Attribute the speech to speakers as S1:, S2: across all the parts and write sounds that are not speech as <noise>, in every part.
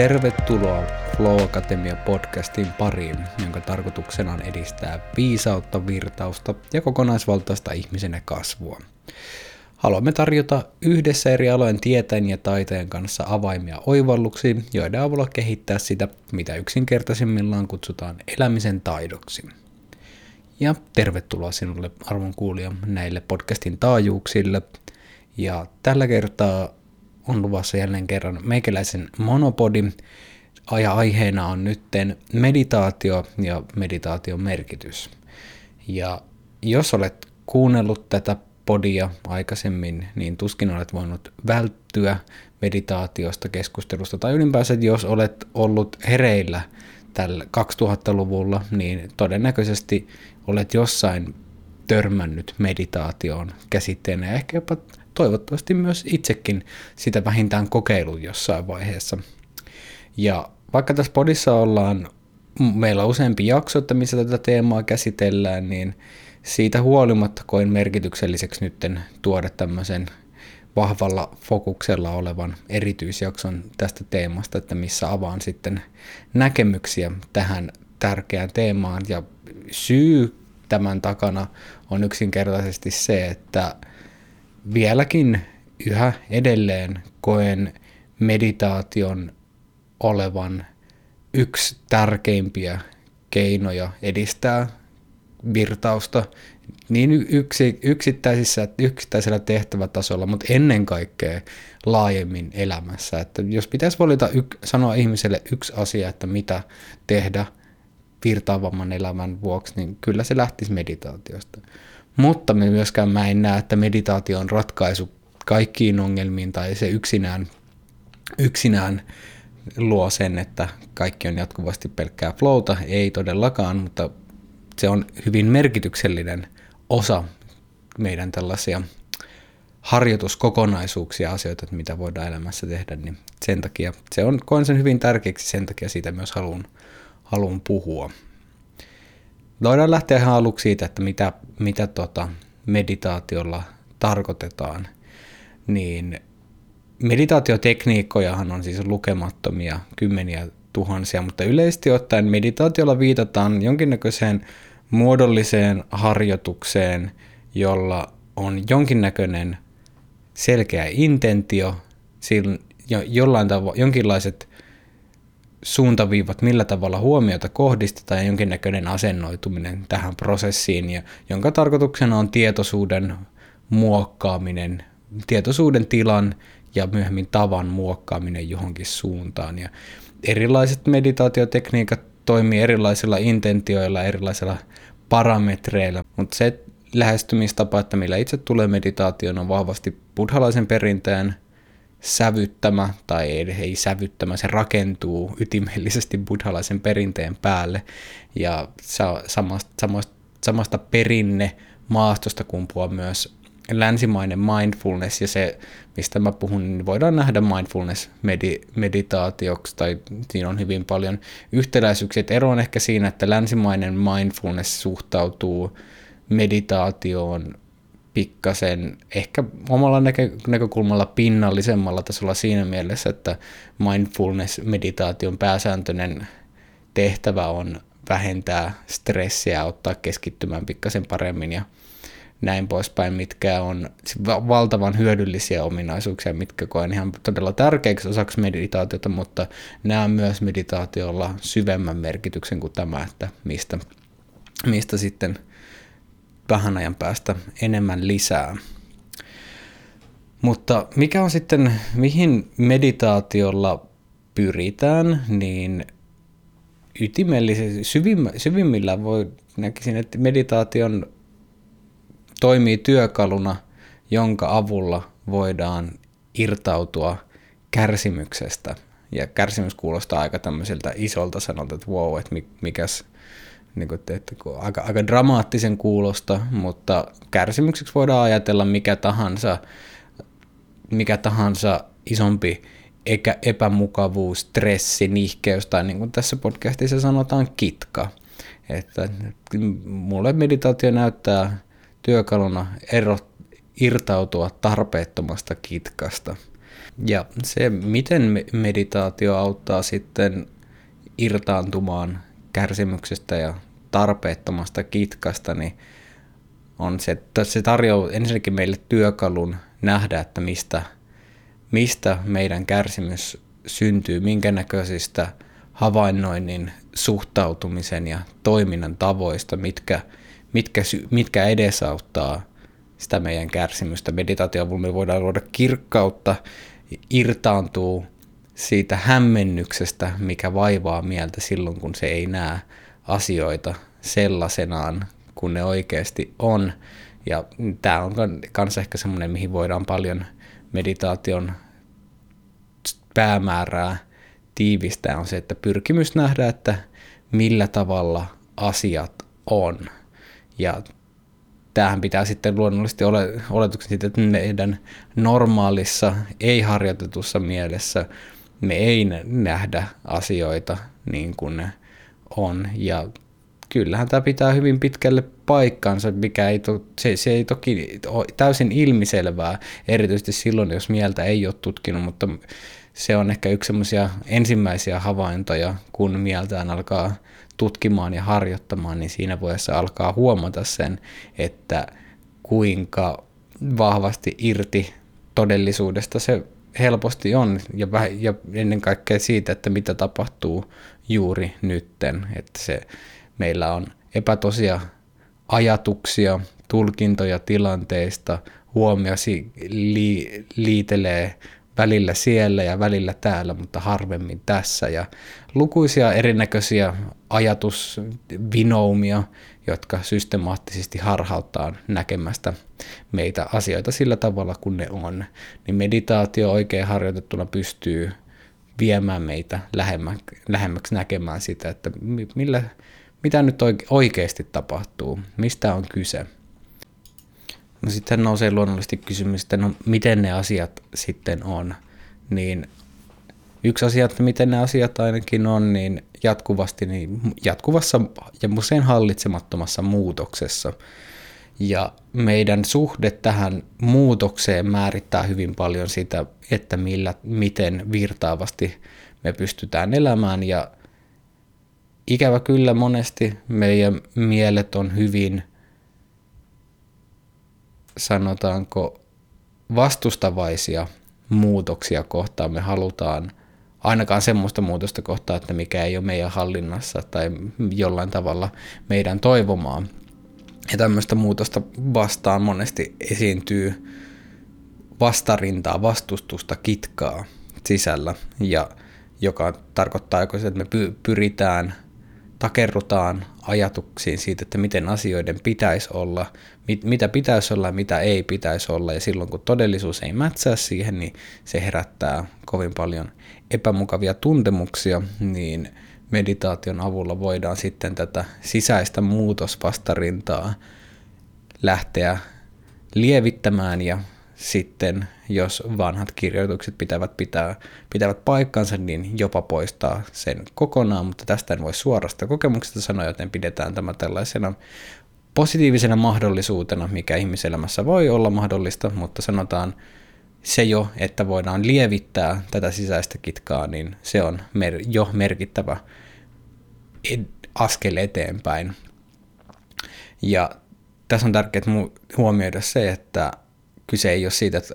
S1: Tervetuloa Flow Akatemia podcastin pariin, jonka tarkoituksena on edistää viisautta, virtausta ja kokonaisvaltaista ihmisen kasvua. Haluamme tarjota yhdessä eri alojen tietäjän ja taiteen kanssa avaimia oivalluksiin, joiden avulla kehittää sitä, mitä yksinkertaisimmillaan kutsutaan elämisen taidoksi. Ja tervetuloa sinulle arvon kuulija näille podcastin taajuuksille. Ja tällä kertaa on luvassa jälleen kerran meikäläisen monopodi, ja aiheena on nytten meditaatio ja meditaation merkitys. Ja jos olet kuunnellut tätä podia aikaisemmin, niin tuskin olet voinut välttyä meditaatiosta, keskustelusta, tai ylipäänsä jos olet ollut hereillä tällä 2000-luvulla, niin todennäköisesti olet jossain törmännyt meditaatioon käsitteenä ja ehkä jopa toivottavasti myös itsekin sitä vähintään kokeilun jossain vaiheessa. Ja vaikka tässä podissa ollaan, meillä on useampi jakso, että missä tätä teemaa käsitellään, niin siitä huolimatta koin merkitykselliseksi nytten tuoda tämmöisen vahvalla fokuksella olevan erityisjakson tästä teemasta, että missä avaan sitten näkemyksiä tähän tärkeään teemaan. Ja syy tämän takana on yksinkertaisesti se, että vieläkin yhä edelleen koen meditaation olevan yksi tärkeimpiä keinoja edistää virtausta niin yksi, yksittäisissä, yksittäisellä tehtävätasolla, mutta ennen kaikkea laajemmin elämässä. Että jos pitäisi valita yk, sanoa ihmiselle yksi asia, että mitä tehdä virtaavamman elämän vuoksi, niin kyllä se lähtisi meditaatiosta. Mutta me myöskään mä en näe, että meditaatio on ratkaisu kaikkiin ongelmiin tai se yksinään, yksinään luo sen, että kaikki on jatkuvasti pelkkää flowta. Ei todellakaan, mutta se on hyvin merkityksellinen osa meidän tällaisia harjoituskokonaisuuksia, asioita, mitä voidaan elämässä tehdä, niin sen takia se on, koen sen hyvin tärkeäksi, sen takia siitä myös haluan, haluan puhua. Voidaan lähteä ihan aluksi siitä, että mitä, mitä tota meditaatiolla tarkoitetaan, niin meditaatiotekniikkojahan on siis lukemattomia, kymmeniä tuhansia, mutta yleisesti ottaen meditaatiolla viitataan jonkinnäköiseen muodolliseen harjoitukseen, jolla on jonkinnäköinen selkeä intentio, jollain tavo- jonkinlaiset suuntaviivat, millä tavalla huomiota kohdistetaan ja jonkinnäköinen asennoituminen tähän prosessiin, ja jonka tarkoituksena on tietoisuuden muokkaaminen, tietoisuuden tilan ja myöhemmin tavan muokkaaminen johonkin suuntaan. Ja erilaiset meditaatiotekniikat toimii erilaisilla intentioilla, erilaisilla parametreilla, mutta se lähestymistapa, että millä itse tulee meditaation, on vahvasti buddhalaisen perinteen sävyttämä, tai ei, ei sävyttämä, se rakentuu ytimellisesti buddhalaisen perinteen päälle, ja samasta, samasta, samasta perinne maastosta kumpuaa myös länsimainen mindfulness ja se, mistä mä puhun, niin voidaan nähdä mindfulness-meditaatioksi tai siinä on hyvin paljon yhtäläisyyksiä. Ero on ehkä siinä, että länsimainen mindfulness suhtautuu meditaatioon pikkasen ehkä omalla näkö- näkökulmalla pinnallisemmalla tasolla siinä mielessä, että mindfulness-meditaation pääsääntöinen tehtävä on vähentää stressiä ja ottaa keskittymään pikkasen paremmin ja näin poispäin, mitkä on valtavan hyödyllisiä ominaisuuksia, mitkä koen ihan todella tärkeäksi osaksi meditaatiota, mutta nämä on myös meditaatiolla syvemmän merkityksen kuin tämä, että mistä, mistä sitten vähän ajan päästä enemmän lisää. Mutta mikä on sitten, mihin meditaatiolla pyritään, niin ytimellisesti, syvimmillä voi näkisin, että meditaation toimii työkaluna, jonka avulla voidaan irtautua kärsimyksestä. Ja kärsimys kuulostaa aika tämmöiseltä isolta sanolta, että wow, että mikäs, niin kuin, että aika, aika dramaattisen kuulosta, mutta kärsimykseksi voidaan ajatella mikä tahansa, mikä tahansa isompi eikä epämukavuus, stressi, nihkeys tai niin kuin tässä podcastissa sanotaan kitka. Että mulle meditaatio näyttää työkaluna ero, irtautua tarpeettomasta kitkasta. Ja se, miten meditaatio auttaa sitten irtaantumaan kärsimyksestä ja tarpeettomasta kitkasta, niin on se, että se tarjoaa ensinnäkin meille työkalun nähdä, että mistä, mistä meidän kärsimys syntyy, minkä näköisistä havainnoinnin, suhtautumisen ja toiminnan tavoista, mitkä, mitkä, mitkä edesauttaa sitä meidän kärsimystä. Meditaation avulla me voidaan luoda kirkkautta, irtaantuu siitä hämmennyksestä, mikä vaivaa mieltä silloin, kun se ei näe asioita sellaisenaan, kun ne oikeasti on. Ja tämä on myös ehkä semmoinen, mihin voidaan paljon meditaation päämäärää tiivistää, on se, että pyrkimys nähdä, että millä tavalla asiat on. Ja tämähän pitää sitten luonnollisesti ole, oletuksen siitä, että meidän normaalissa, ei-harjoitetussa mielessä me ei nähdä asioita niin kuin ne on. Ja kyllähän tämä pitää hyvin pitkälle paikkansa, mikä ei to, se, se ei toki ole täysin ilmiselvää, erityisesti silloin, jos mieltä ei ole tutkinut, mutta se on ehkä yksi semmoisia ensimmäisiä havaintoja, kun mieltään alkaa tutkimaan ja harjoittamaan, niin siinä vaiheessa alkaa huomata sen, että kuinka vahvasti irti todellisuudesta se helposti on, ja, ja ennen kaikkea siitä, että mitä tapahtuu juuri nytten, että se, meillä on epätosia ajatuksia, tulkintoja tilanteista, huomiosi li, liitelee välillä siellä ja välillä täällä, mutta harvemmin tässä. Ja lukuisia erinäköisiä ajatusvinoumia, jotka systemaattisesti harhauttaa näkemästä meitä asioita sillä tavalla kuin ne on. Niin meditaatio oikein harjoitettuna pystyy viemään meitä lähemmäksi näkemään sitä, että millä, mitä nyt oikeasti tapahtuu, mistä on kyse. No sitten nousee luonnollisesti kysymys, että no miten ne asiat sitten on. Niin yksi asia, että miten ne asiat ainakin on, niin jatkuvasti, niin jatkuvassa ja usein hallitsemattomassa muutoksessa. Ja meidän suhde tähän muutokseen määrittää hyvin paljon sitä, että millä, miten virtaavasti me pystytään elämään. Ja ikävä kyllä monesti meidän mielet on hyvin sanotaanko vastustavaisia muutoksia kohtaan. Me halutaan ainakaan semmoista muutosta kohtaa, että mikä ei ole meidän hallinnassa tai jollain tavalla meidän toivomaa. Ja tämmöistä muutosta vastaan monesti esiintyy vastarintaa, vastustusta, kitkaa sisällä, ja joka tarkoittaa joko että me pyritään, takerrutaan ajatuksiin siitä, että miten asioiden pitäisi olla, mit, mitä pitäisi olla ja mitä ei pitäisi olla. Ja silloin kun todellisuus ei mätsää siihen, niin se herättää kovin paljon epämukavia tuntemuksia, niin meditaation avulla voidaan sitten tätä sisäistä muutosvastarintaa lähteä lievittämään ja sitten jos vanhat kirjoitukset pitävät, pitää, pitävät paikkansa, niin jopa poistaa sen kokonaan, mutta tästä en voi suorasta kokemuksesta sanoa, joten pidetään tämä tällaisena positiivisena mahdollisuutena, mikä ihmiselämässä voi olla mahdollista, mutta sanotaan se jo, että voidaan lievittää tätä sisäistä kitkaa, niin se on mer- jo merkittävä askel eteenpäin. Ja tässä on tärkeää huomioida se, että kyse ei ole siitä, että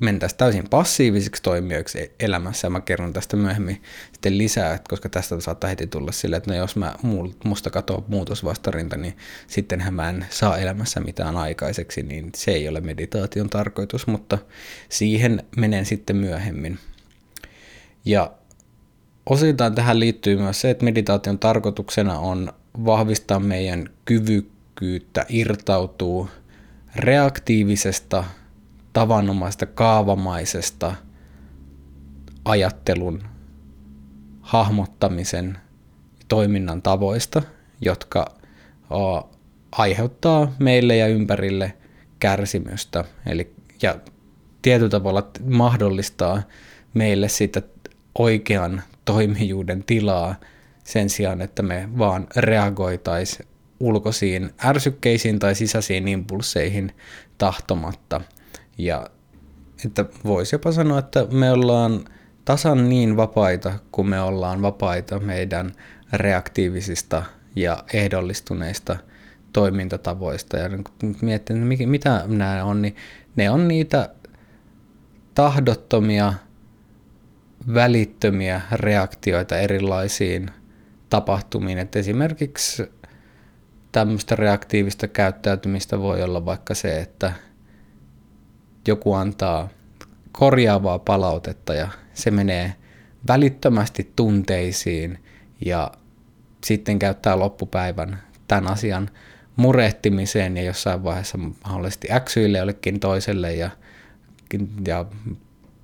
S1: mentäisiin täysin passiivisiksi toimijoiksi e- elämässä, ja mä kerron tästä myöhemmin sitten lisää, että koska tästä saattaa heti tulla sille, että no jos mä musta katoo muutosvastarinta, niin sittenhän mä en saa elämässä mitään aikaiseksi, niin se ei ole meditaation tarkoitus, mutta siihen menen sitten myöhemmin. Ja osittain tähän liittyy myös se, että meditaation tarkoituksena on vahvistaa meidän kyvykkyyttä irtautuu reaktiivisesta tavanomaista kaavamaisesta ajattelun hahmottamisen toiminnan tavoista, jotka aiheuttaa meille ja ympärille kärsimystä. Eli, ja tietyllä tavalla mahdollistaa meille sitä oikean toimijuuden tilaa sen sijaan, että me vaan reagoitaisiin ulkoisiin ärsykkeisiin tai sisäisiin impulseihin tahtomatta – ja että voisi jopa sanoa, että me ollaan tasan niin vapaita kuin me ollaan vapaita meidän reaktiivisista ja ehdollistuneista toimintatavoista. Ja kun miettii, että mitä nämä on, niin ne on niitä tahdottomia, välittömiä reaktioita erilaisiin tapahtumiin. Että esimerkiksi tämmöistä reaktiivista käyttäytymistä voi olla vaikka se, että joku antaa korjaavaa palautetta ja se menee välittömästi tunteisiin ja sitten käyttää loppupäivän tämän asian murehtimiseen ja jossain vaiheessa mahdollisesti äksyille jollekin toiselle ja, ja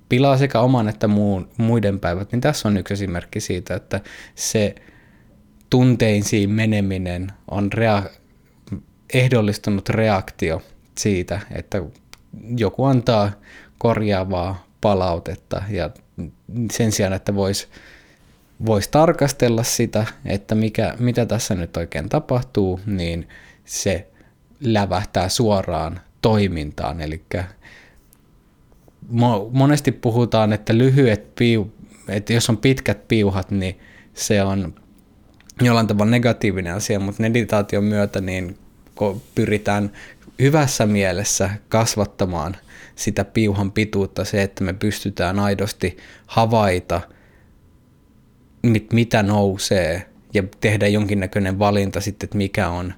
S1: pilaa sekä oman että muun, muiden päivät, niin tässä on yksi esimerkki siitä, että se tunteisiin meneminen on rea- ehdollistunut reaktio siitä, että joku antaa korjaavaa palautetta ja sen sijaan, että voisi vois tarkastella sitä, että mikä, mitä tässä nyt oikein tapahtuu, niin se lävähtää suoraan toimintaan. Eli monesti puhutaan, että lyhyet piu, että jos on pitkät piuhat, niin se on jollain tavalla negatiivinen asia, mutta meditaation myötä niin pyritään hyvässä mielessä kasvattamaan sitä piuhan pituutta, se, että me pystytään aidosti havaita, mit, mitä nousee ja tehdä jonkinnäköinen valinta sitten, että mikä on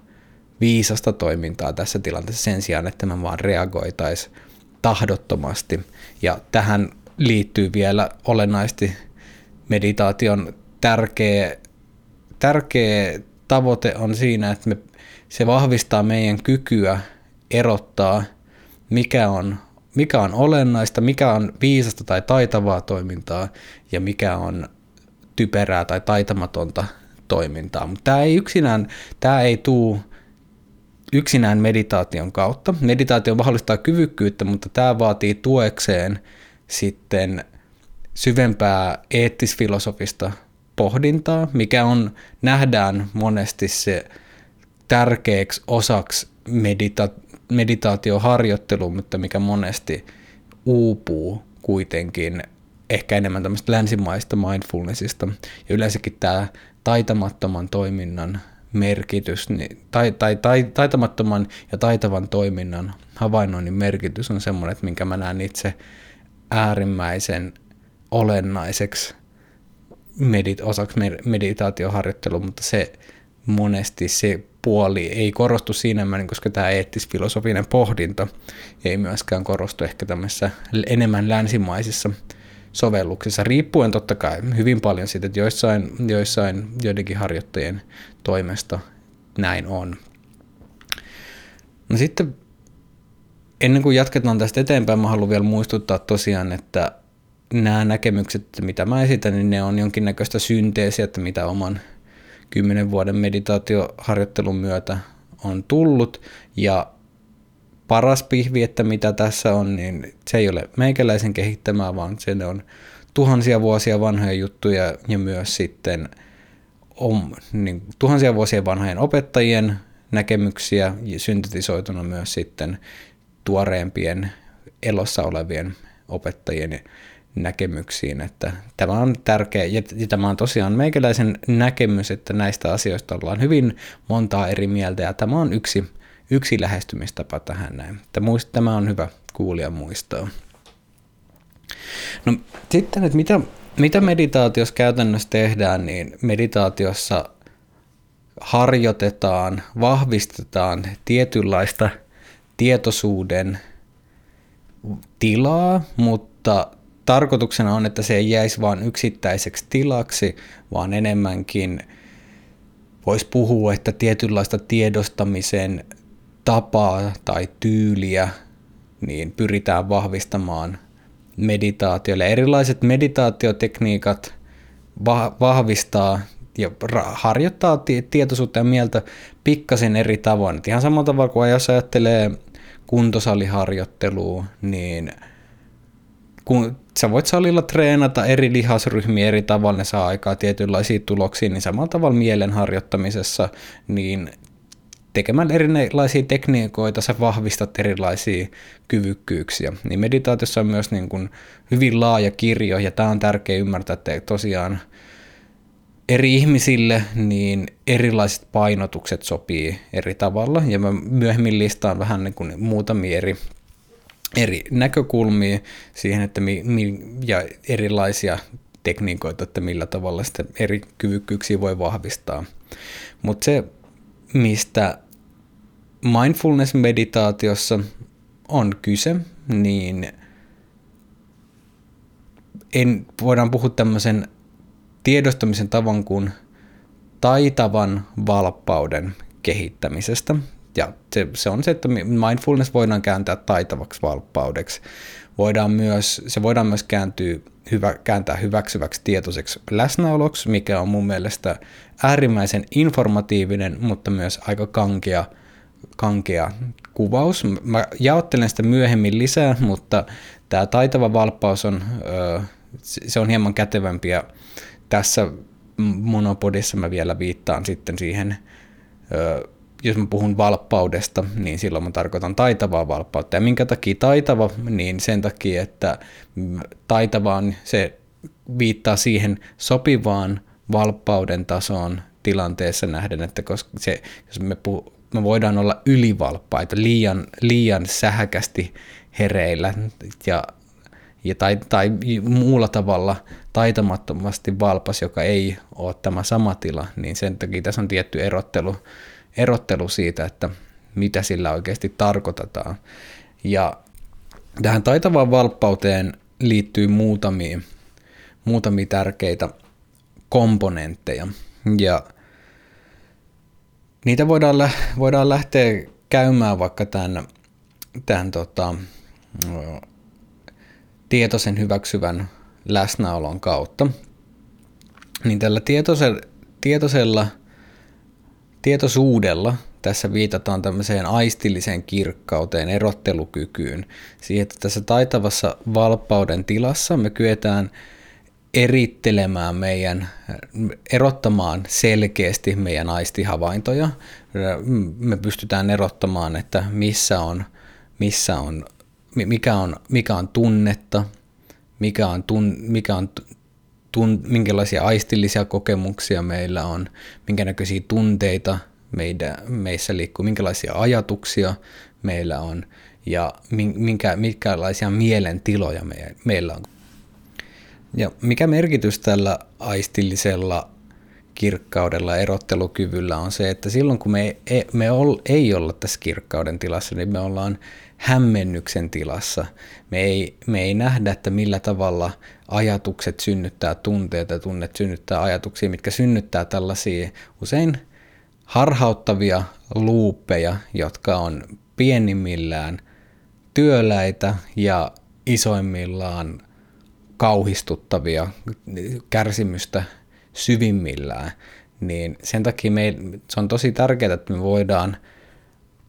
S1: viisasta toimintaa tässä tilanteessa sen sijaan, että me vaan reagoitaisiin tahdottomasti. Ja tähän liittyy vielä olennaisesti meditaation tärkeä, tärkeä tavoite on siinä, että me, se vahvistaa meidän kykyä erottaa, mikä on, mikä on olennaista, mikä on viisasta tai taitavaa toimintaa ja mikä on typerää tai taitamatonta toimintaa. Mutta tämä ei yksinään, tämä ei tuu yksinään meditaation kautta. Meditaatio mahdollistaa kyvykkyyttä, mutta tämä vaatii tuekseen sitten syvempää eettisfilosofista pohdintaa, mikä on, nähdään monesti se tärkeäksi osaksi medita- meditaatioharjoitteluun, mutta mikä monesti uupuu kuitenkin ehkä enemmän tämmöistä länsimaista mindfulnessista. Ja yleensäkin tämä taitamattoman toiminnan merkitys, niin, tai, tai, tai, taitamattoman ja taitavan toiminnan havainnoinnin merkitys on semmoinen, että minkä mä näen itse äärimmäisen olennaiseksi medit, osaksi meditaatioharjoittelu, mutta se monesti se puoli ei korostu siinä määrin, koska tämä eettis-filosofinen pohdinta ei myöskään korostu ehkä tämmöisissä enemmän länsimaisissa sovelluksissa, riippuen totta kai hyvin paljon siitä, että joissain, joissain joidenkin harjoittajien toimesta näin on. No sitten ennen kuin jatketaan tästä eteenpäin, mä haluan vielä muistuttaa tosiaan, että nämä näkemykset, mitä mä esitän, niin ne on jonkinnäköistä synteesiä, että mitä oman kymmenen vuoden meditaatioharjoittelun myötä on tullut. Ja paras pihvi, että mitä tässä on, niin se ei ole meikäläisen kehittämää, vaan se on tuhansia vuosia vanhoja juttuja ja myös sitten on, niin, tuhansia vuosia vanhojen opettajien näkemyksiä syntetisoituna myös sitten tuoreempien elossa olevien opettajien näkemyksiin, että tämä on tärkeä, ja tämä on tosiaan meikäläisen näkemys, että näistä asioista ollaan hyvin montaa eri mieltä, ja tämä on yksi, yksi lähestymistapa tähän näin. Tämä on hyvä kuulia muistaa. No sitten, että mitä, mitä meditaatiossa käytännössä tehdään, niin meditaatiossa harjoitetaan, vahvistetaan tietynlaista tietoisuuden tilaa, mutta tarkoituksena on, että se ei jäisi vain yksittäiseksi tilaksi, vaan enemmänkin voisi puhua, että tietynlaista tiedostamisen tapaa tai tyyliä niin pyritään vahvistamaan meditaatiolle. Erilaiset meditaatiotekniikat vahvistaa ja harjoittaa tietoisuutta ja mieltä pikkasen eri tavoin. Et ihan samalla tavalla kuin jos ajattelee kuntosaliharjoittelua, niin kun sä voit salilla treenata eri lihasryhmiä eri tavalla, ne saa aikaa tietynlaisia tuloksia, niin samalla tavalla mielen harjoittamisessa, niin tekemällä erilaisia tekniikoita sä vahvistat erilaisia kyvykkyyksiä. Niin meditaatiossa on myös niin kuin hyvin laaja kirjo, ja tämä on tärkeä ymmärtää, että tosiaan eri ihmisille niin erilaiset painotukset sopii eri tavalla, ja mä myöhemmin listaan vähän niin kuin muutamia eri, eri näkökulmia siihen, että mi, mi, ja erilaisia tekniikoita, että millä tavalla sitten eri kyvykkyyksiä voi vahvistaa. Mutta se, mistä mindfulness-meditaatiossa on kyse, niin en, voidaan puhua tämmöisen tiedostamisen tavan kuin taitavan valppauden kehittämisestä. Ja se, se on se, että mindfulness voidaan kääntää taitavaksi valppaudeksi. Voidaan myös, se voidaan myös kääntyä, hyvä, kääntää hyväksyväksi tietoiseksi läsnäoloksi, mikä on mun mielestä äärimmäisen informatiivinen, mutta myös aika kankea, kankea kuvaus. Mä jaottelen sitä myöhemmin lisää, mutta tämä taitava valppaus on, se on hieman kätevämpi tässä monopodissa mä vielä viittaan sitten siihen, jos mä puhun valppaudesta, niin silloin mä tarkoitan taitavaa valppautta. Ja minkä takia taitava? Niin sen takia, että taitavaan se viittaa siihen sopivaan valppauden tasoon tilanteessa nähden, että koska se, jos me, puh- me voidaan olla ylivalppaita, liian, liian sähäkästi hereillä ja ja tai, tai muulla tavalla taitamattomasti valpas, joka ei ole tämä sama tila, niin sen takia tässä on tietty erottelu, erottelu siitä, että mitä sillä oikeasti tarkoitetaan. Ja tähän taitavaan valppauteen liittyy muutamia, muutamia tärkeitä komponentteja. Ja niitä voidaan, voidaan lähteä käymään vaikka tämän, tämän tota, tietoisen hyväksyvän läsnäolon kautta, niin tällä tietoisella, tietoisella tietoisuudella tässä viitataan tämmöiseen aistilliseen kirkkauteen, erottelukykyyn, siihen, että tässä taitavassa valppauden tilassa me kyetään erittelemään meidän, erottamaan selkeästi meidän aistihavaintoja. Me pystytään erottamaan, että missä on, missä on mikä on, mikä on tunnetta, mikä on, tun, mikä on tun, minkälaisia aistillisia kokemuksia meillä on, minkä näköisiä tunteita meidän, meissä liikkuu, minkälaisia ajatuksia meillä on ja minkä, minkälaisia mielentiloja me, meillä on. Ja mikä merkitys tällä aistillisella kirkkaudella erottelukyvyllä on se, että silloin kun me, ei, me ol, ei olla tässä kirkkauden tilassa, niin me ollaan hämmennyksen tilassa. Me ei, me ei nähdä, että millä tavalla ajatukset synnyttää tunteita ja tunnet synnyttää ajatuksia, mitkä synnyttää tällaisia usein harhauttavia luuppeja, jotka on pienimmillään työläitä ja isoimmillaan kauhistuttavia kärsimystä syvimmillään. Niin sen takia me, se on tosi tärkeää, että me voidaan –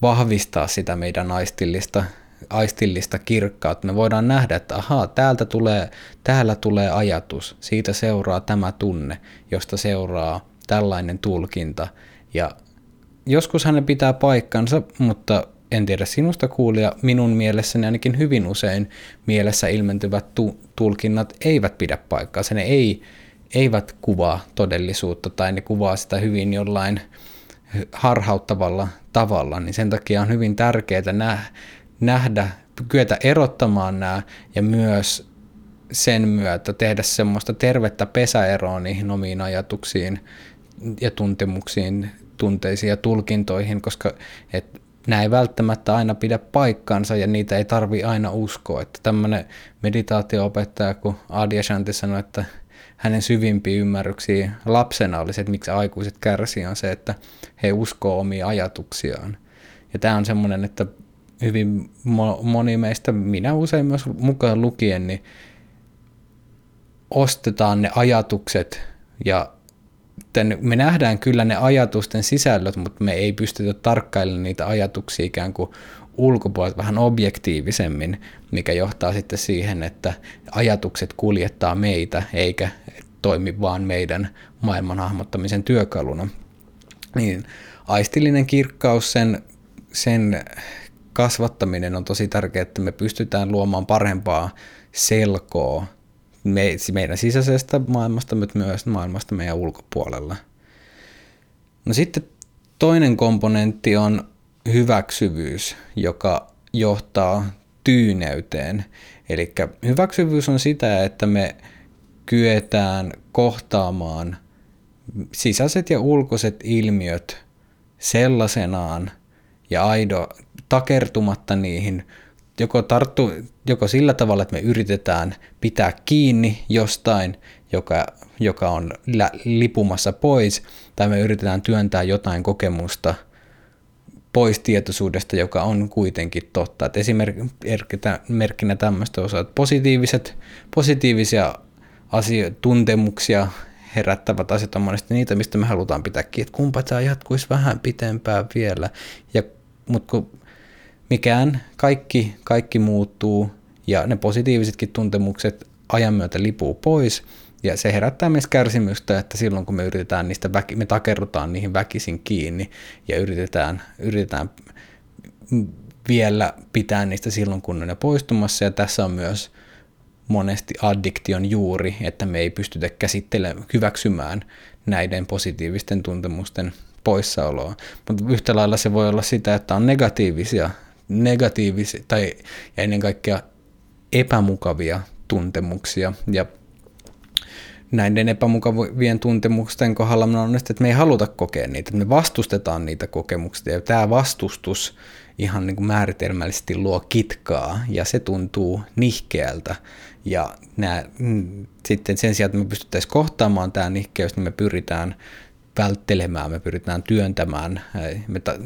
S1: vahvistaa sitä meidän aistillista, aistillista kirkkautta. Me voidaan nähdä, että ahaa, täältä tulee, täällä tulee ajatus, siitä seuraa tämä tunne, josta seuraa tällainen tulkinta. Ja joskus hän pitää paikkansa, mutta en tiedä sinusta kuulija, minun mielessäni ainakin hyvin usein mielessä ilmentyvät tu- tulkinnat eivät pidä paikkaa. Ne ei, eivät kuvaa todellisuutta tai ne kuvaa sitä hyvin jollain harhauttavalla tavalla, niin sen takia on hyvin tärkeää nähdä, kyetä erottamaan nämä ja myös sen myötä tehdä semmoista tervettä pesäeroa niihin omiin ajatuksiin ja tuntemuksiin, tunteisiin ja tulkintoihin, koska et nämä ei välttämättä aina pidä paikkaansa ja niitä ei tarvi aina uskoa. Että tämmöinen meditaatio-opettaja, kun Adyashanti sanoi, että hänen syvimpiä ymmärryksiä lapsena olisi, että miksi aikuiset kärsii, on se, että he uskoo omia ajatuksiaan. Ja tämä on semmoinen, että hyvin moni meistä, minä usein myös mukaan lukien, niin ostetaan ne ajatukset ja me nähdään kyllä ne ajatusten sisällöt, mutta me ei pystytä tarkkailemaan niitä ajatuksia ikään kuin ulkopuolelta vähän objektiivisemmin, mikä johtaa sitten siihen, että ajatukset kuljettaa meitä eikä toimi vaan meidän maailman hahmottamisen työkaluna. Niin aistillinen kirkkaus, sen, sen kasvattaminen on tosi tärkeää, että me pystytään luomaan parempaa selkoa me, meidän sisäisestä maailmasta, mutta myös maailmasta meidän ulkopuolella. No sitten toinen komponentti on hyväksyvyys, joka johtaa tyyneyteen. Eli hyväksyvyys on sitä, että me kyetään kohtaamaan sisäiset ja ulkoiset ilmiöt sellaisenaan ja aido takertumatta niihin, joko, tarttu, joko sillä tavalla, että me yritetään pitää kiinni jostain, joka, joka on lipumassa pois, tai me yritetään työntää jotain kokemusta pois tietoisuudesta, joka on kuitenkin totta. Et esimerkkinä tämmöistä osaa, positiiviset, positiivisia asio- tuntemuksia herättävät asiat on monesti niitä, mistä me halutaan pitää kiinni, että kumpa tämä jatkuisi vähän pitempään vielä. Ja, mutta kun mikään, kaikki, kaikki muuttuu ja ne positiivisetkin tuntemukset ajan myötä lipuu pois, ja se herättää meissä kärsimystä, että silloin kun me yritetään niistä, väki, me takerrutaan niihin väkisin kiinni ja yritetään, yritetään vielä pitää niistä silloin, kun ne poistumassa. Ja tässä on myös monesti addiktion juuri, että me ei pystytä käsittelemään, hyväksymään näiden positiivisten tuntemusten poissaoloa. Mutta yhtä lailla se voi olla sitä, että on negatiivisia, negatiivisia tai ennen kaikkea epämukavia tuntemuksia ja näiden epämukavien tuntemusten kohdalla on että me ei haluta kokea niitä, että me vastustetaan niitä kokemuksia. Ja tämä vastustus ihan niin kuin määritelmällisesti luo kitkaa ja se tuntuu nihkeältä. Ja nämä, mm, sitten sen sijaan, että me pystyttäisiin kohtaamaan tämä nihkeys, niin me pyritään välttelemään, me pyritään työntämään, me ta-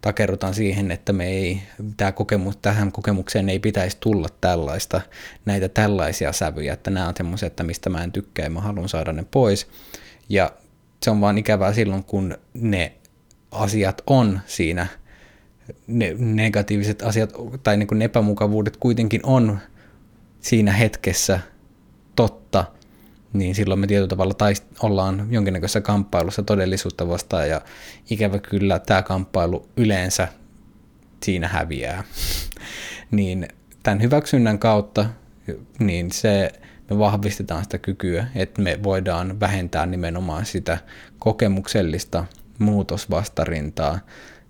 S1: takerrutaan siihen, että me ei, tämä kokemus, tähän kokemukseen ei pitäisi tulla tällaista, näitä tällaisia sävyjä, että nämä on semmoisia, että mistä mä en tykkää ja mä haluan saada ne pois. Ja se on vaan ikävää silloin, kun ne asiat on siinä, ne negatiiviset asiat tai niin kuin epämukavuudet kuitenkin on siinä hetkessä totta – niin silloin me tietyllä tavalla taist- ollaan jonkinnäköisessä kamppailussa todellisuutta vastaan ja ikävä kyllä tämä kamppailu yleensä siinä häviää. <laughs> niin tämän hyväksynnän kautta niin se, me vahvistetaan sitä kykyä, että me voidaan vähentää nimenomaan sitä kokemuksellista muutosvastarintaa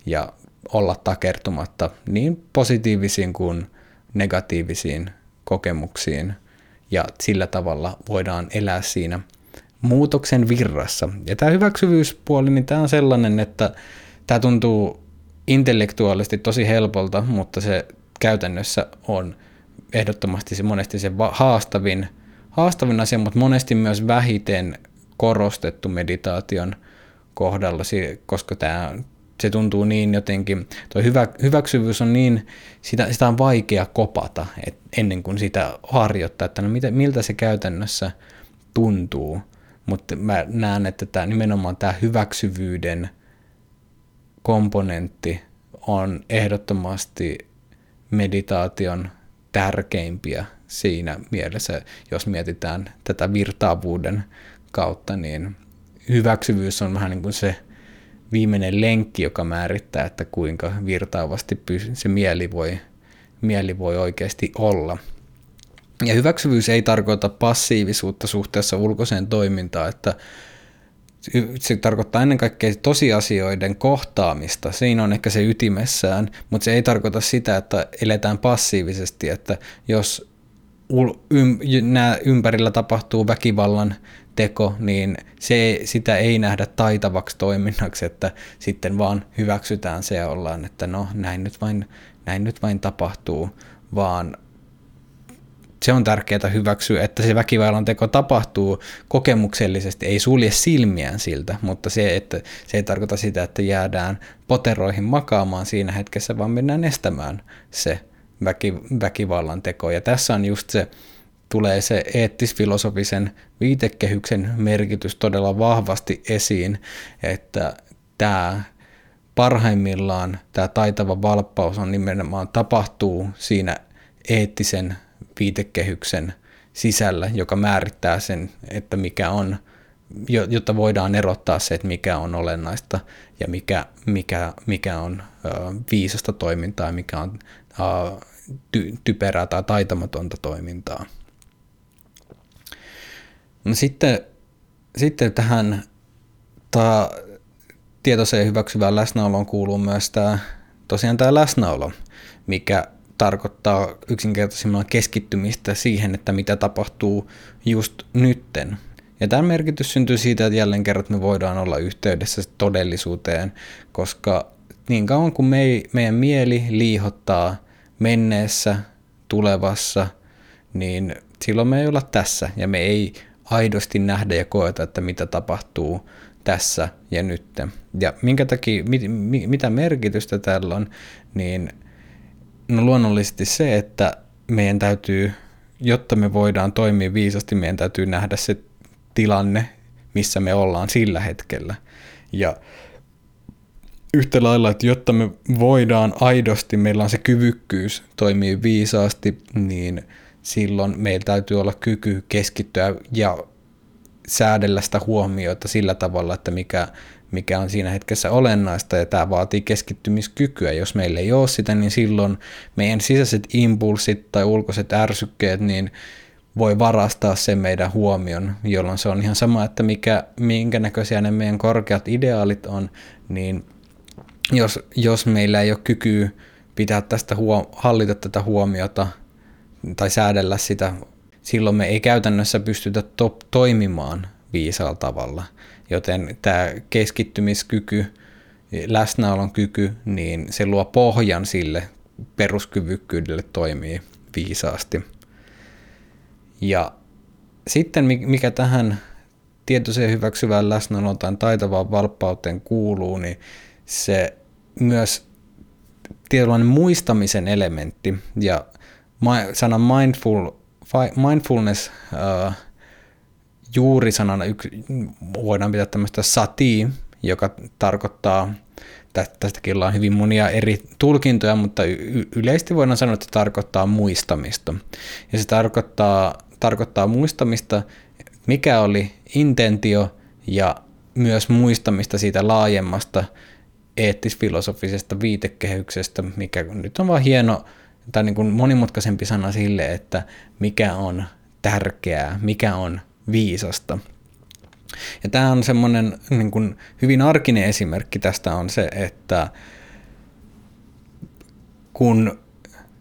S1: ja olla takertumatta niin positiivisiin kuin negatiivisiin kokemuksiin – ja sillä tavalla voidaan elää siinä muutoksen virrassa. Ja tämä hyväksyvyyspuoli, niin tämä on sellainen, että tämä tuntuu intellektuaalisesti tosi helpolta, mutta se käytännössä on ehdottomasti se monesti se haastavin, haastavin asia, mutta monesti myös vähiten korostettu meditaation kohdalla, koska tämä se tuntuu niin jotenkin, tuo hyvä, hyväksyvyys on niin, sitä, sitä on vaikea kopata et ennen kuin sitä harjoittaa, että no mitä, miltä se käytännössä tuntuu. Mutta mä näen, että tämä, nimenomaan tämä hyväksyvyyden komponentti on ehdottomasti meditaation tärkeimpiä siinä mielessä, jos mietitään tätä virtaavuuden kautta, niin hyväksyvyys on vähän niin kuin se viimeinen lenkki, joka määrittää, että kuinka virtaavasti se mieli voi, mieli voi oikeasti olla. Ja hyväksyvyys ei tarkoita passiivisuutta suhteessa ulkoiseen toimintaan, että se tarkoittaa ennen kaikkea tosiasioiden kohtaamista. Siinä on ehkä se ytimessään, mutta se ei tarkoita sitä, että eletään passiivisesti, että jos nämä ympärillä tapahtuu väkivallan teko, niin se, sitä ei nähdä taitavaksi toiminnaksi, että sitten vaan hyväksytään se ja ollaan, että no näin nyt vain, näin nyt vain tapahtuu, vaan se on tärkeää hyväksyä, että se väkivallan teko tapahtuu kokemuksellisesti, ei sulje silmiään siltä, mutta se, että se ei tarkoita sitä, että jäädään poteroihin makaamaan siinä hetkessä, vaan mennään estämään se väki, väkivallan teko. Ja tässä on just se, tulee se eettis-filosofisen viitekehyksen merkitys todella vahvasti esiin, että tämä parhaimmillaan tämä taitava valppaus on nimenomaan tapahtuu siinä eettisen viitekehyksen sisällä, joka määrittää sen, että mikä on jotta voidaan erottaa se, että mikä on olennaista ja mikä, mikä, mikä on viisasta toimintaa ja mikä on ty, typerää tai taitamatonta toimintaa. No sitten, sitten tähän ta, tietoiseen hyväksyvään läsnäoloon kuuluu myös tämä, tosiaan tämä läsnäolo, mikä tarkoittaa yksinkertaisimmalla keskittymistä siihen, että mitä tapahtuu just nytten. Ja tämä merkitys syntyy siitä, että jälleen kerran me voidaan olla yhteydessä todellisuuteen, koska niin kauan kuin me, meidän mieli liihottaa menneessä, tulevassa, niin silloin me ei olla tässä ja me ei aidosti nähdä ja koeta, että mitä tapahtuu tässä ja nyt. Ja minkä takia, mit, mitä merkitystä tällä on, niin no luonnollisesti se, että meidän täytyy, jotta me voidaan toimia viisasti, meidän täytyy nähdä se tilanne, missä me ollaan sillä hetkellä. Ja yhtä lailla, että jotta me voidaan aidosti, meillä on se kyvykkyys toimia viisaasti, niin silloin meillä täytyy olla kyky keskittyä ja säädellä sitä huomiota sillä tavalla, että mikä, mikä on siinä hetkessä olennaista, ja tämä vaatii keskittymiskykyä. Jos meillä ei ole sitä, niin silloin meidän sisäiset impulssit tai ulkoiset ärsykkeet, niin voi varastaa sen meidän huomion, jolloin se on ihan sama, että mikä, minkä näköisiä ne meidän korkeat ideaalit on, niin jos, jos meillä ei ole kykyä pitää tästä huo, hallita tätä huomiota tai säädellä sitä, silloin me ei käytännössä pystytä to, toimimaan viisaalla tavalla. Joten tämä keskittymiskyky, läsnäolon kyky, niin se luo pohjan sille peruskyvykkyydelle toimii viisaasti. Ja sitten mikä tähän tietoiseen hyväksyvään läsnäoloon tai taitavaan valppauteen kuuluu, niin se myös tietynlainen muistamisen elementti ja sana mindful, mindfulness uh, juuri sanana voidaan pitää tämmöistä sati, joka tarkoittaa, tästäkin ollaan hyvin monia eri tulkintoja, mutta yleisesti voidaan sanoa, että se tarkoittaa muistamista. Ja se tarkoittaa, tarkoittaa muistamista, mikä oli intentio ja myös muistamista siitä laajemmasta eettis-filosofisesta viitekehyksestä, mikä nyt on vaan hieno tai niin kuin monimutkaisempi sana sille, että mikä on tärkeää, mikä on viisasta. Ja tämä on semmoinen niin kuin hyvin arkinen esimerkki tästä on se, että kun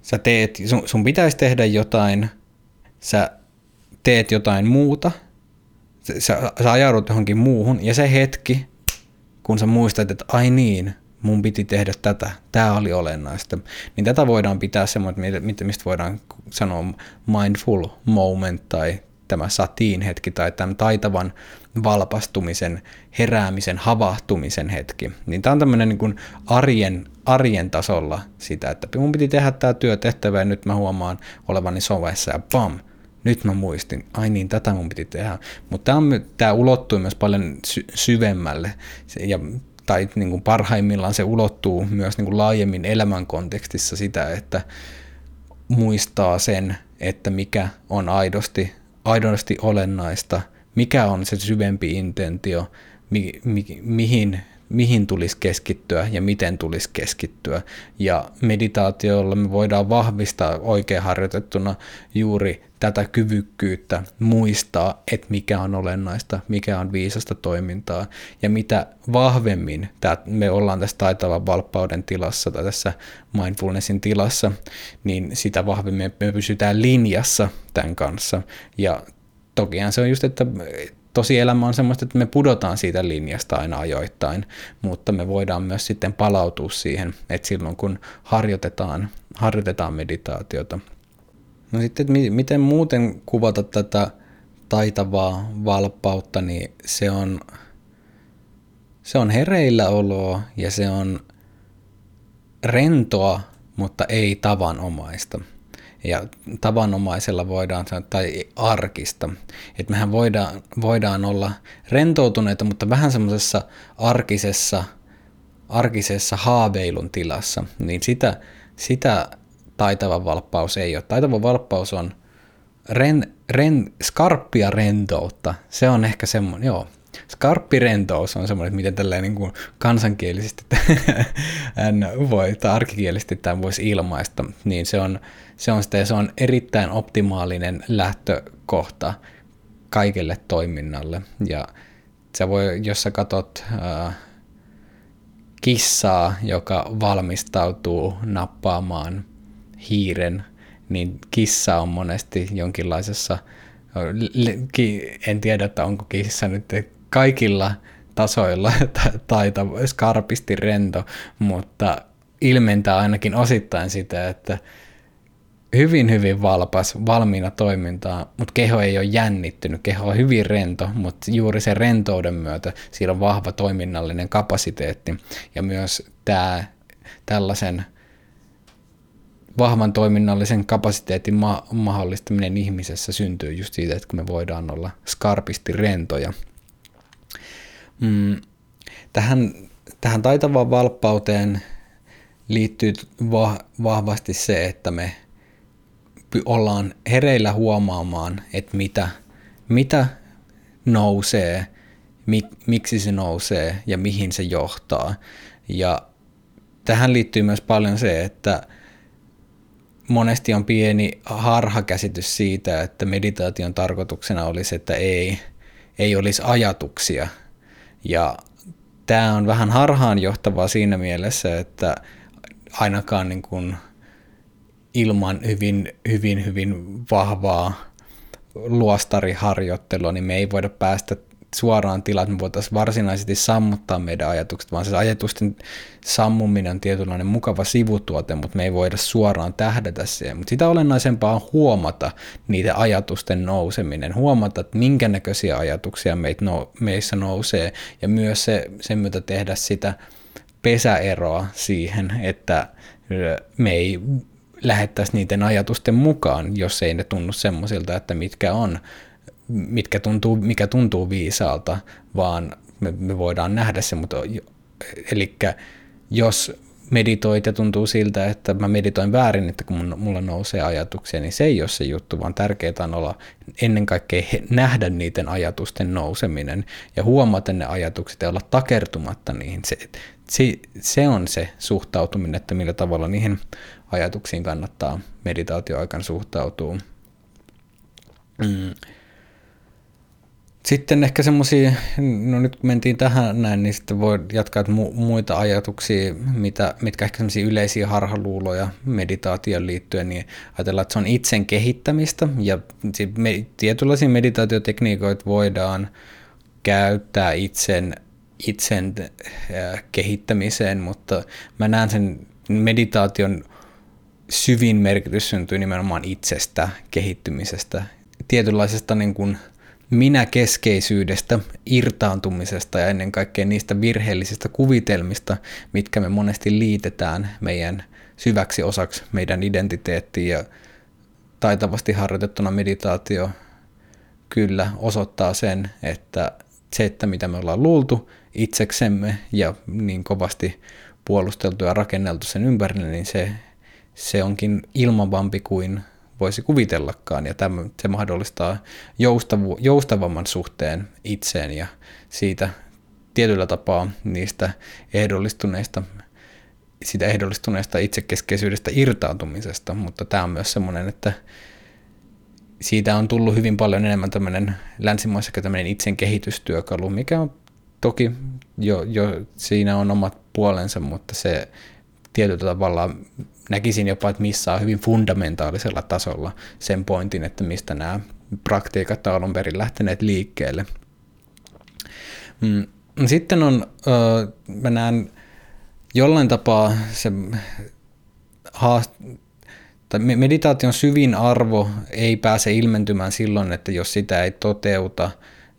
S1: sä teet, sun, sun pitäisi tehdä jotain, sä teet jotain muuta, sä, sä ajaudut johonkin muuhun, ja se hetki, kun sä muistat, että ai niin, mun piti tehdä tätä, tämä oli olennaista, niin tätä voidaan pitää semmoinen, mistä voidaan sanoa mindful moment tai tämä satiin hetki tai tämän taitavan valpastumisen, heräämisen, havahtumisen hetki. Niin tämä on tämmöinen niin kuin arjen, arjen tasolla sitä, että mun piti tehdä tämä työtehtävä ja nyt mä huomaan olevani sovessa ja bam, nyt mä muistin, ai niin, tätä mun piti tehdä. Mutta tämä, tämä ulottuu myös paljon sy- syvemmälle ja, tai niin kuin parhaimmillaan se ulottuu myös niin kuin laajemmin elämän kontekstissa sitä, että muistaa sen, että mikä on aidosti, aidosti olennaista, mikä on se syvempi intentio, mi, mi, mihin mihin tulisi keskittyä ja miten tulisi keskittyä. Ja meditaatiolla me voidaan vahvistaa oikein harjoitettuna juuri tätä kyvykkyyttä muistaa, että mikä on olennaista, mikä on viisasta toimintaa ja mitä vahvemmin me ollaan tässä taitavan valppauden tilassa tai tässä mindfulnessin tilassa, niin sitä vahvemmin me pysytään linjassa tämän kanssa. Ja tokihan se on just, että tosi elämä on semmoista, että me pudotaan siitä linjasta aina ajoittain, mutta me voidaan myös sitten palautua siihen, että silloin kun harjoitetaan, harjoitetaan meditaatiota. No sitten, että miten muuten kuvata tätä taitavaa valppautta, niin se on, se on hereillä oloa ja se on rentoa, mutta ei tavanomaista ja tavanomaisella voidaan sanoa, tai arkista. Että mehän voidaan, voidaan olla rentoutuneita, mutta vähän semmoisessa arkisessa, arkisessa haaveilun tilassa, niin sitä, sitä taitava valppaus ei ole. Taitava valppaus on ren, ren, skarppia rentoutta. Se on ehkä semmoinen, joo, Skarppi rentous on semmoinen, että miten tälleen niin kuin kansankielisesti <laughs> voi, tai arkikielisesti tämän voisi ilmaista, niin se on, se on, sitä, ja se on erittäin optimaalinen lähtökohta kaikelle toiminnalle. Ja sä voi, jos sä katot äh, kissaa, joka valmistautuu nappaamaan hiiren, niin kissa on monesti jonkinlaisessa, en tiedä, että onko kissa nyt kaikilla tasoilla <laughs> taita skarpisti rento, mutta ilmentää ainakin osittain sitä, että hyvin, hyvin valpas, valmiina toimintaa, mutta keho ei ole jännittynyt, keho on hyvin rento, mutta juuri sen rentouden myötä sillä on vahva toiminnallinen kapasiteetti. Ja myös tämä tällaisen vahvan toiminnallisen kapasiteetin ma- mahdollistaminen ihmisessä syntyy just siitä, että kun me voidaan olla skarpisti rentoja. Mm, tähän, tähän taitavaan valppauteen liittyy va- vahvasti se, että me ollaan hereillä huomaamaan, että mitä, mitä nousee, mik, miksi se nousee ja mihin se johtaa. Ja tähän liittyy myös paljon se, että monesti on pieni harhakäsitys siitä, että meditaation tarkoituksena olisi, että ei, ei olisi ajatuksia. Ja tämä on vähän harhaanjohtavaa siinä mielessä, että ainakaan niin kuin ilman hyvin, hyvin, hyvin vahvaa luostariharjoittelua, niin me ei voida päästä suoraan tilaan, että me voitaisiin varsinaisesti sammuttaa meidän ajatukset, vaan se ajatusten sammuminen on tietynlainen mukava sivutuote, mutta me ei voida suoraan tähdätä siihen. Mutta sitä olennaisempaa on huomata niitä ajatusten nouseminen, huomata, että minkä näköisiä ajatuksia meitä no, meissä nousee, ja myös se, sen myötä tehdä sitä pesäeroa siihen, että me ei lähettäisi niiden ajatusten mukaan, jos ei ne tunnu semmoisilta, että mitkä on, mitkä tuntuu, mikä tuntuu viisaalta, vaan me, me voidaan nähdä se, mutta eli jos meditoit ja tuntuu siltä, että mä meditoin väärin, että kun mulla nousee ajatuksia, niin se ei ole se juttu, vaan tärkeää on olla ennen kaikkea nähdä niiden ajatusten nouseminen ja huomata ne ajatukset ja olla takertumatta niihin. Se, se, se on se suhtautuminen, että millä tavalla niihin ajatuksiin kannattaa meditaatioaikan suhtautua. Mm. Sitten ehkä semmoisia, no nyt kun mentiin tähän näin, niin sitten voi jatkaa mu- muita ajatuksia, mitä, mitkä ehkä semmoisia yleisiä harhaluuloja meditaation liittyen, niin ajatellaan, että se on itsen kehittämistä ja me, tietynlaisia meditaatiotekniikoita voidaan käyttää itsen, itsen äh, kehittämiseen, mutta mä näen sen meditaation syvin merkitys syntyy nimenomaan itsestä, kehittymisestä, tietynlaisesta niin kuin minäkeskeisyydestä, irtaantumisesta ja ennen kaikkea niistä virheellisistä kuvitelmista, mitkä me monesti liitetään meidän syväksi osaksi meidän identiteettiin ja taitavasti harjoitettuna meditaatio kyllä osoittaa sen, että se, että mitä me ollaan luultu itseksemme ja niin kovasti puolusteltu ja rakenneltu sen ympärille, niin se se onkin ilmavampi kuin voisi kuvitellakaan, ja tämä, se mahdollistaa joustavu, joustavamman suhteen itseen ja siitä tietyllä tapaa niistä ehdollistuneista sitä ehdollistuneesta itsekeskeisyydestä irtaantumisesta, mutta tämä on myös semmoinen, että siitä on tullut hyvin paljon enemmän tämmöinen länsimaissa tämmöinen itsen kehitystyökalu, mikä on toki jo, jo siinä on omat puolensa, mutta se tietyllä tavalla näkisin jopa, että missä on hyvin fundamentaalisella tasolla sen pointin, että mistä nämä praktiikat on alun perin lähteneet liikkeelle. Mm, sitten on, mä näen jollain tapaa se haast- tai meditaation syvin arvo ei pääse ilmentymään silloin, että jos sitä ei toteuta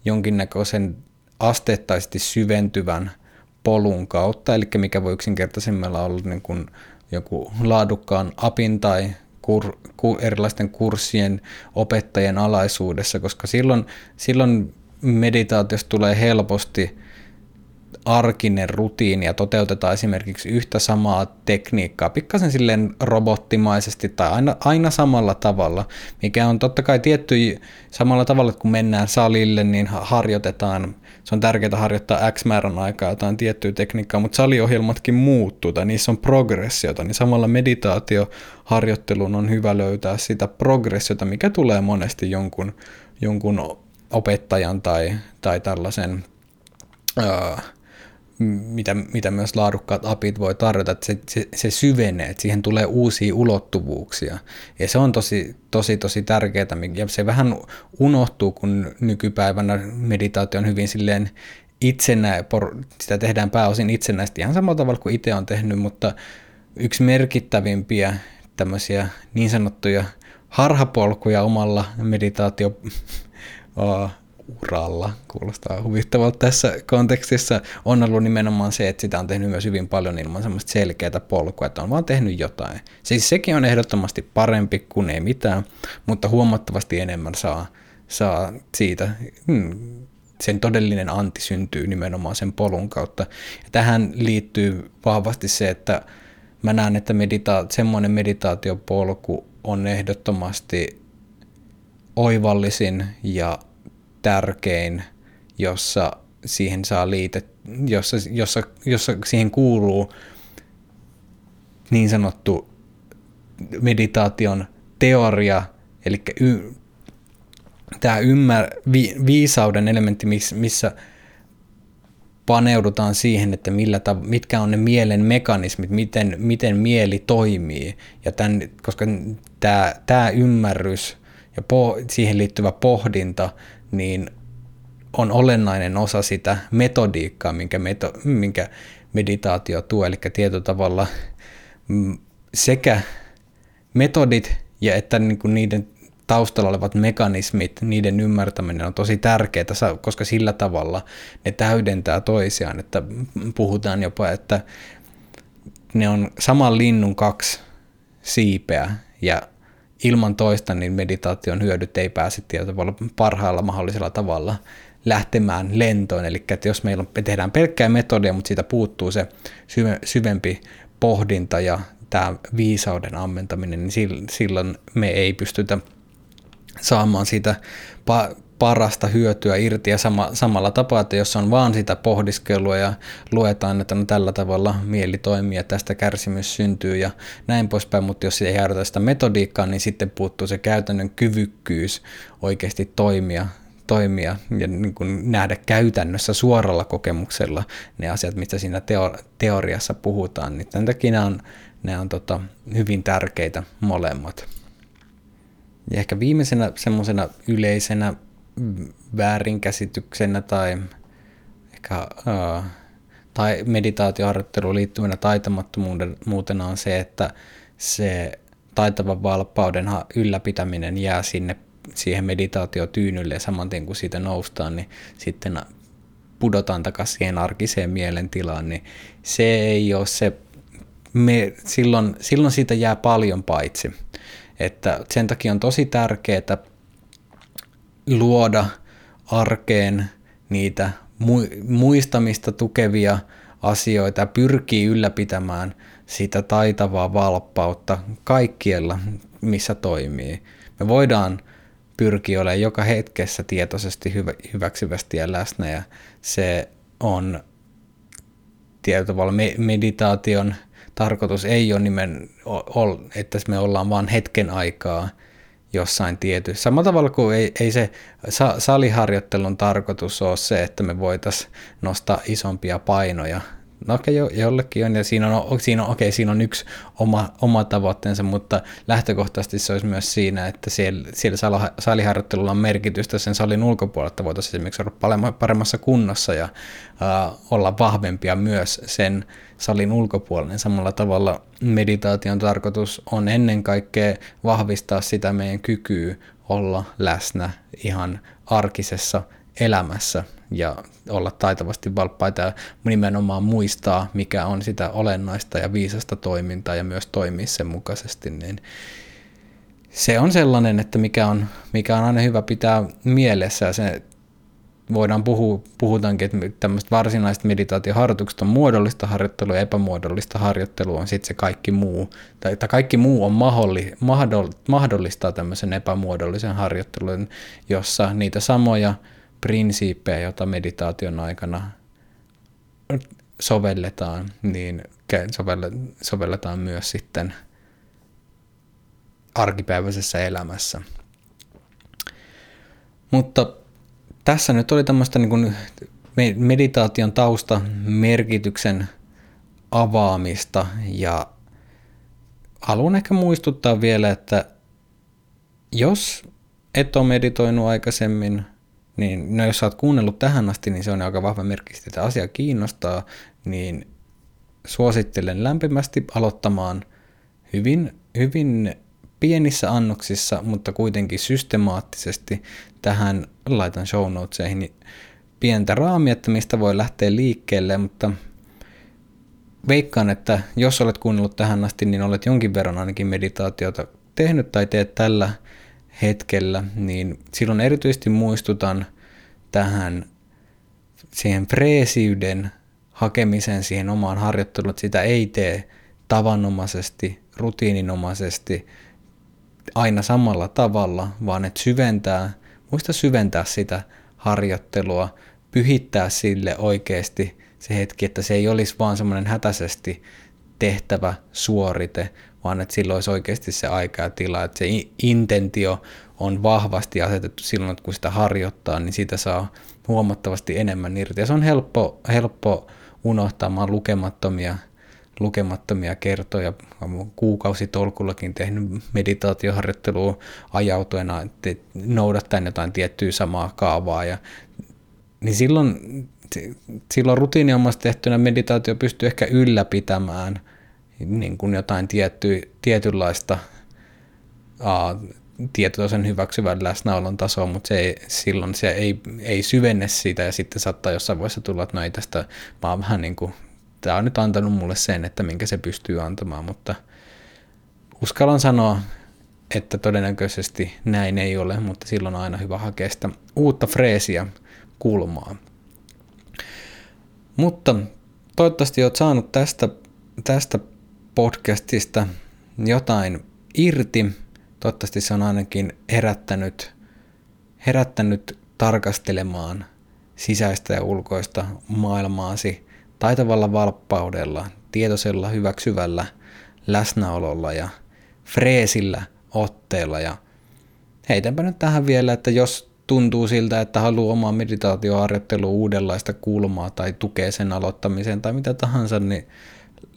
S1: jonkinnäköisen asteittaisesti syventyvän polun kautta, eli mikä voi yksinkertaisemmalla olla niin kuin joku laadukkaan apin tai kur, ku, erilaisten kurssien opettajien alaisuudessa, koska silloin, silloin meditaatiosta tulee helposti arkinen rutiini ja toteutetaan esimerkiksi yhtä samaa tekniikkaa pikkasen silleen robottimaisesti tai aina, aina samalla tavalla, mikä on totta kai tietty samalla tavalla, kun mennään salille, niin harjoitetaan, se on tärkeää harjoittaa X määrän aikaa jotain tiettyä tekniikkaa, mutta saliohjelmatkin muuttuu tai niissä on progressiota, niin samalla meditaatioharjoittelun on hyvä löytää sitä progressiota, mikä tulee monesti jonkun, jonkun opettajan tai, tai tällaisen uh, mitä, mitä myös laadukkaat apit voi tarjota, että se, se, se syvenee, että siihen tulee uusia ulottuvuuksia. Ja se on tosi, tosi, tosi tärkeää, ja se vähän unohtuu, kun nykypäivänä meditaatio on hyvin silleen itsenä, sitä tehdään pääosin itsenäisesti ihan samalla tavalla kuin itse on tehnyt, mutta yksi merkittävimpiä tämmöisiä niin sanottuja harhapolkuja omalla meditaatio <laughs> uralla, kuulostaa huvittavalta tässä kontekstissa, on ollut nimenomaan se, että sitä on tehnyt myös hyvin paljon ilman semmoista selkeää polkua, että on vaan tehnyt jotain. Siis sekin on ehdottomasti parempi kuin ei mitään, mutta huomattavasti enemmän saa, saa siitä, hmm, sen todellinen anti syntyy nimenomaan sen polun kautta. Ja tähän liittyy vahvasti se, että mä näen, että medita- semmoinen meditaatiopolku on ehdottomasti oivallisin ja tärkein, jossa siihen saa liitet, jossa, jossa, jossa siihen kuuluu niin sanottu meditaation teoria, eli y, tämä ymmär, vi, viisauden elementti, missä paneudutaan siihen, että millä tav- mitkä on ne mielen mekanismit, miten, miten mieli toimii. Ja tämän, koska tämä, tämä ymmärrys ja po- siihen liittyvä pohdinta niin on olennainen osa sitä metodiikkaa, minkä, meto, minkä meditaatio tuo, eli tietyllä tavalla mm, sekä metodit ja että niin kuin niiden taustalla olevat mekanismit, niiden ymmärtäminen on tosi tärkeää, koska sillä tavalla ne täydentää toisiaan, että puhutaan jopa, että ne on saman linnun kaksi siipeä ja ilman toista niin meditaation hyödyt ei pääse tietyllä parhaalla mahdollisella tavalla lähtemään lentoon. Eli että jos meillä on, me tehdään pelkkää metodia, mutta siitä puuttuu se syve, syvempi pohdinta ja tämä viisauden ammentaminen, niin silloin me ei pystytä saamaan siitä parasta hyötyä irti ja sama, samalla tapaa, että jos on vaan sitä pohdiskelua ja luetaan, että no tällä tavalla mieli toimii ja tästä kärsimys syntyy ja näin poispäin, mutta jos ei harjoita sitä metodiikkaa, niin sitten puuttuu se käytännön kyvykkyys oikeasti toimia toimia ja niin kuin nähdä käytännössä suoralla kokemuksella ne asiat, mistä siinä teo, teoriassa puhutaan, niin tämän takia nämä on, nämä on tota, hyvin tärkeitä molemmat. Ja ehkä viimeisenä semmoisena yleisenä väärinkäsityksenä tai ehkä uh, tai meditaatioharjoitteluun liittyvänä taitamattomuutena on se, että se taitavan valppauden ylläpitäminen jää sinne siihen meditaatiotyynylle ja saman tien kun siitä noustaan, niin sitten pudotaan takaisin siihen arkiseen mielentilaan, niin se ei ole se, me, silloin, silloin siitä jää paljon paitsi. Että sen takia on tosi tärkeää luoda arkeen niitä muistamista tukevia asioita ja pyrkii ylläpitämään sitä taitavaa valppautta kaikkialla, missä toimii. Me voidaan pyrkiä olemaan joka hetkessä tietoisesti hyvä, hyväksyvästi ja läsnä ja se on tietyllä tavalla meditaation tarkoitus ei ole nimen, että me ollaan vain hetken aikaa jossain tietyssä. Samalla tavalla kuin ei, ei se saliharjoittelun tarkoitus ole se, että me voitaisiin nostaa isompia painoja. No okei, okay, jo, jollekin on, ja siinä on, siinä on, okay, siinä on yksi oma, oma tavoitteensa, mutta lähtökohtaisesti se olisi myös siinä, että siellä, siellä saliharjoittelulla on merkitystä sen salin ulkopuolella, että voitaisiin esimerkiksi olla paremmassa kunnossa ja uh, olla vahvempia myös sen salin ulkopuolinen. Samalla tavalla meditaation tarkoitus on ennen kaikkea vahvistaa sitä meidän kykyä olla läsnä ihan arkisessa elämässä ja olla taitavasti valppaita ja nimenomaan muistaa, mikä on sitä olennaista ja viisasta toimintaa ja myös toimia sen mukaisesti, niin se on sellainen, että mikä on, mikä on aina hyvä pitää mielessä ja se voidaan puhua, puhutaankin, että tämmöistä varsinaista meditaatioharjoituksesta on muodollista harjoittelua ja epämuodollista harjoittelua on sitten se kaikki muu, tai, tai kaikki muu on mahdolli, mahdollistaa tämmöisen epämuodollisen harjoittelun, jossa niitä samoja prinsiippejä, joita meditaation aikana sovelletaan, niin sovelletaan myös sitten arkipäiväisessä elämässä. Mutta tässä nyt oli tämmöistä niin kuin meditaation tausta merkityksen avaamista ja haluan ehkä muistuttaa vielä, että jos et ole meditoinut aikaisemmin, niin no jos sä oot kuunnellut tähän asti, niin se on aika vahva merkki, että asia kiinnostaa, niin suosittelen lämpimästi aloittamaan hyvin, hyvin pienissä annoksissa, mutta kuitenkin systemaattisesti tähän. Laitan show notesihin pientä raamia, että mistä voi lähteä liikkeelle, mutta veikkaan, että jos olet kuunnellut tähän asti, niin olet jonkin verran ainakin meditaatiota tehnyt tai teet tällä hetkellä, niin silloin erityisesti muistutan tähän siihen freesiyden hakemisen siihen omaan harjoitteluun, että sitä ei tee tavanomaisesti, rutiininomaisesti, aina samalla tavalla, vaan että syventää, muista syventää sitä harjoittelua, pyhittää sille oikeasti se hetki, että se ei olisi vaan semmoinen hätäisesti tehtävä suorite, vaan että sillä olisi oikeasti se aika ja tila, että se intentio on vahvasti asetettu silloin, että kun sitä harjoittaa, niin siitä saa huomattavasti enemmän irti. Ja se on helppo, helppo unohtaa. Mä lukemattomia lukemattomia kertoja, kuukausitolkullakin tehnyt meditaatioharjoittelua ajautuena, että noudattaen jotain tiettyä samaa kaavaa. Ja, niin silloin, silloin rutiiniomassa tehtynä meditaatio pystyy ehkä ylläpitämään niin kuin jotain tietty, tietynlaista tietoisen hyväksyvän läsnäolon tasoa, mutta se ei, silloin se ei, ei syvenne sitä ja sitten saattaa jossain vaiheessa tulla, että no ei tästä, mä oon vähän niin kuin tämä on nyt antanut mulle sen, että minkä se pystyy antamaan, mutta uskallan sanoa, että todennäköisesti näin ei ole, mutta silloin on aina hyvä hakea sitä uutta freesiä kulmaa. Mutta toivottavasti olet saanut tästä, tästä podcastista jotain irti. Toivottavasti se on ainakin herättänyt, herättänyt tarkastelemaan sisäistä ja ulkoista maailmaasi taitavalla valppaudella, tietoisella hyväksyvällä läsnäololla ja freesillä otteella. Ja heitänpä nyt tähän vielä, että jos tuntuu siltä, että haluaa omaa meditaatioharjoittelua uudenlaista kulmaa tai tukee sen aloittamiseen tai mitä tahansa, niin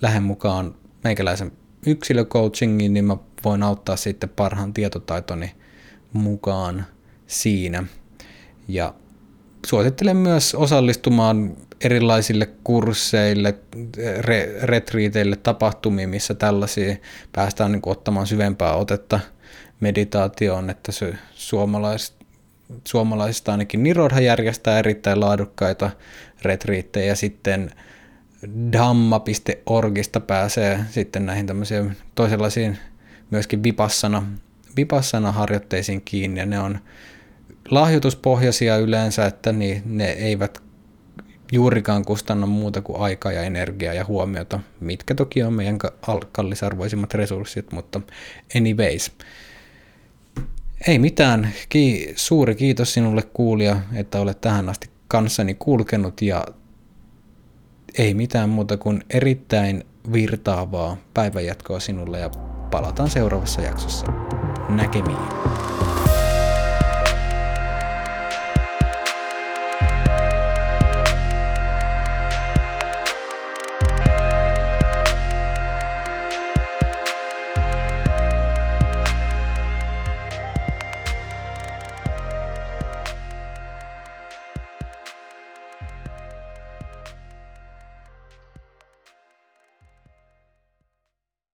S1: lähden mukaan meikäläisen yksilöcoachingiin, niin mä voin auttaa sitten parhaan tietotaitoni mukaan siinä. Ja suosittelen myös osallistumaan erilaisille kursseille, re, retriiteille, tapahtumiin, missä tällaisia päästään niin ottamaan syvempää otetta meditaatioon, että se suomalais, suomalaisista ainakin Nirodha järjestää erittäin laadukkaita retriittejä sitten damma.orgista pääsee sitten näihin tämmöisiin toisenlaisiin myöskin vipassana, vipassana harjoitteisiin kiinni ja ne on lahjoituspohjaisia yleensä, että niin ne eivät juurikaan kustanna muuta kuin aikaa ja energiaa ja huomiota, mitkä toki on meidän kallisarvoisimmat resurssit, mutta anyways. Ei mitään. Ki- suuri kiitos sinulle kuulija, että olet tähän asti kanssani kulkenut ja ei mitään muuta kuin erittäin virtaavaa päivänjatkoa sinulle ja palataan seuraavassa jaksossa. Näkemiin.